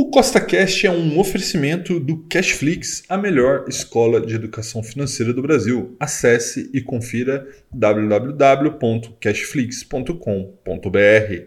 O CostaCast é um oferecimento do Cashflix, a melhor escola de educação financeira do Brasil. Acesse e confira www.cashflix.com.br.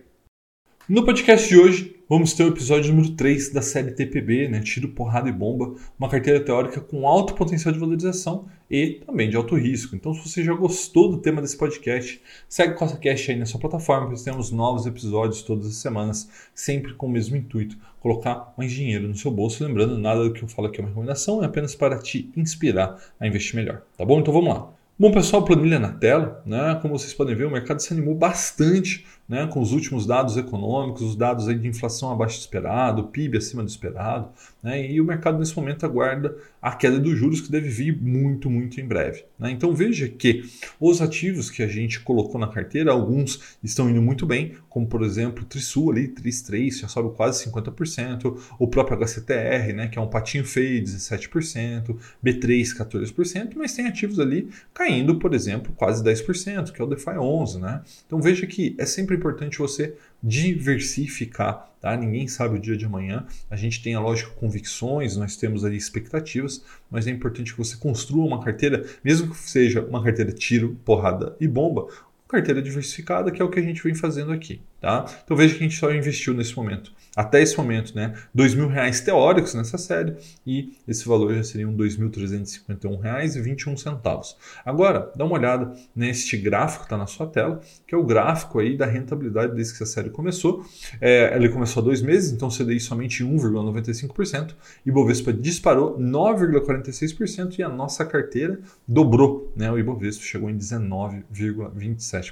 No podcast de hoje, vamos ter o episódio número 3 da série TPB, né? Tiro, Porrada e Bomba, uma carteira teórica com alto potencial de valorização e também de alto risco. Então, se você já gostou do tema desse podcast, segue o CostaCast aí na sua plataforma, pois temos novos episódios todas as semanas, sempre com o mesmo intuito, colocar mais dinheiro no seu bolso. Lembrando, nada do que eu falo aqui é uma recomendação, é apenas para te inspirar a investir melhor. Tá bom? Então vamos lá. Bom, pessoal, planilha na tela, né? Como vocês podem ver, o mercado se animou bastante né, com os últimos dados econômicos, os dados de inflação abaixo do esperado, PIB acima do esperado, né, e o mercado nesse momento aguarda a queda dos juros que deve vir muito, muito em breve. Né? Então veja que os ativos que a gente colocou na carteira, alguns estão indo muito bem, como por exemplo Trisul ali, Tris 3, já sobe quase 50%, o próprio HCTR, né, que é um patinho feio, 17%, B3, 14%, mas tem ativos ali caindo, por exemplo, quase 10%, que é o DeFi 11. Né? Então veja que é sempre importante você diversificar, tá? Ninguém sabe o dia de amanhã. A gente tem, a lógica, convicções, nós temos ali expectativas, mas é importante que você construa uma carteira, mesmo que seja uma carteira tiro, porrada e bomba, carteira diversificada, que é o que a gente vem fazendo aqui. Tá? Então veja que a gente só investiu nesse momento, até esse momento, né, mil reais teóricos nessa série e esse valor já seria dois mil trezentos reais e vinte centavos. Agora dá uma olhada neste gráfico que está na sua tela, que é o gráfico aí da rentabilidade desde que essa série começou. É, ele começou há dois meses, então CDI somente 1,95% e Bovespa disparou 9,46% e a nossa carteira dobrou, né? O Ibovespa chegou em 19,27%.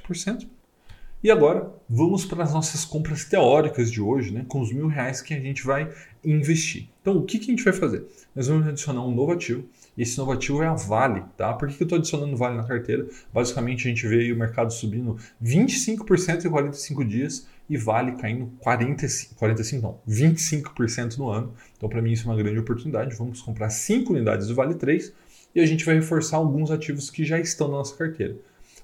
E agora vamos para as nossas compras teóricas de hoje, né, com os mil reais que a gente vai investir. Então, o que, que a gente vai fazer? Nós vamos adicionar um novo ativo. Esse novo ativo é a Vale. Tá? Por que, que eu estou adicionando Vale na carteira? Basicamente, a gente vê o mercado subindo 25% em 45 dias e Vale caindo 45%, 45 não, 25% no ano. Então, para mim, isso é uma grande oportunidade. Vamos comprar 5 unidades do Vale 3 e a gente vai reforçar alguns ativos que já estão na nossa carteira.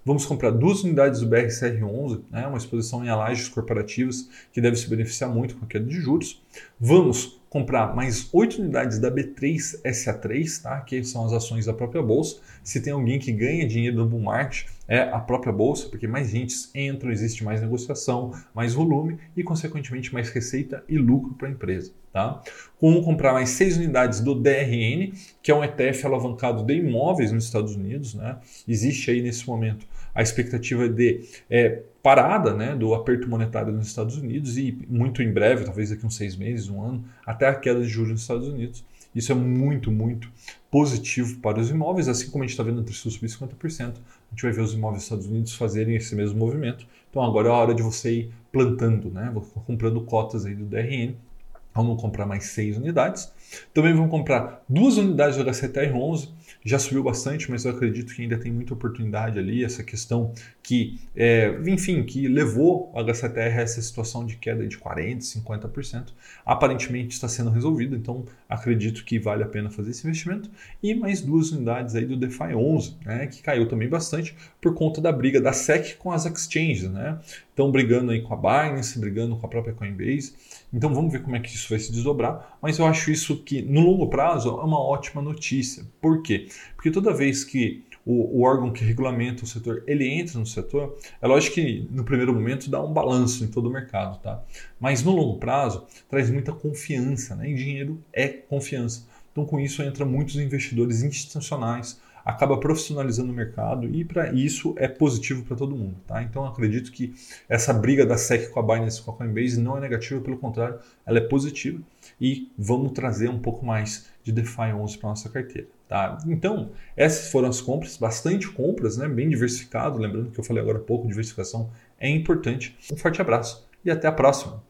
Vamos comprar duas unidades do BRCR11, né, uma exposição em lajes corporativas que deve se beneficiar muito com a queda de juros. Vamos comprar mais 8 unidades da B3 SA3, tá? que são as ações da própria bolsa. Se tem alguém que ganha dinheiro no bull market, é a própria bolsa, porque mais gente entra, existe mais negociação, mais volume e, consequentemente, mais receita e lucro para a empresa. Tá? Como comprar mais 6 unidades do DRN, que é um ETF alavancado de imóveis nos Estados Unidos. Né? Existe aí nesse momento a expectativa de é, parada né, do aperto monetário nos Estados Unidos e muito em breve, talvez daqui uns seis meses, um ano, até a queda de juros nos Estados Unidos. Isso é muito, muito positivo para os imóveis, assim como a gente está vendo o Trisul subir 50%, a gente vai ver os imóveis dos Estados Unidos fazerem esse mesmo movimento. Então agora é a hora de você ir plantando, né? Comprando cotas aí do DRN. Vamos comprar mais seis unidades. Também vamos comprar duas unidades do HCTR11 já subiu bastante, mas eu acredito que ainda tem muita oportunidade ali. Essa questão que, é, enfim, que levou a HCTR a essa situação de queda de 40%, 50%, aparentemente está sendo resolvida. Então, acredito que vale a pena fazer esse investimento. E mais duas unidades aí do DeFi 11, né, que caiu também bastante por conta da briga da SEC com as exchanges. Né? Estão brigando aí com a Binance, brigando com a própria Coinbase. Então, vamos ver como é que isso vai se desdobrar. Mas eu acho que, no longo prazo, é uma ótima notícia. Por quê? Porque toda vez que o, o, órgão que regulamenta o setor ele entra no setor, é lógico que no primeiro momento dá um balanço em todo o mercado, tá? Mas no longo prazo traz muita confiança, né? E dinheiro é confiança. Então com isso entra muitos investidores institucionais, acaba profissionalizando o mercado e para isso é positivo para todo mundo, tá? Então acredito que essa briga da SEC com a Binance com a Coinbase não é negativa, pelo contrário, ela é positiva e vamos trazer um pouco mais de DeFi 11 para nossa carteira. Tá? Então, essas foram as compras, bastante compras, né? bem diversificado. Lembrando que eu falei agora há pouco, diversificação é importante. Um forte abraço e até a próxima.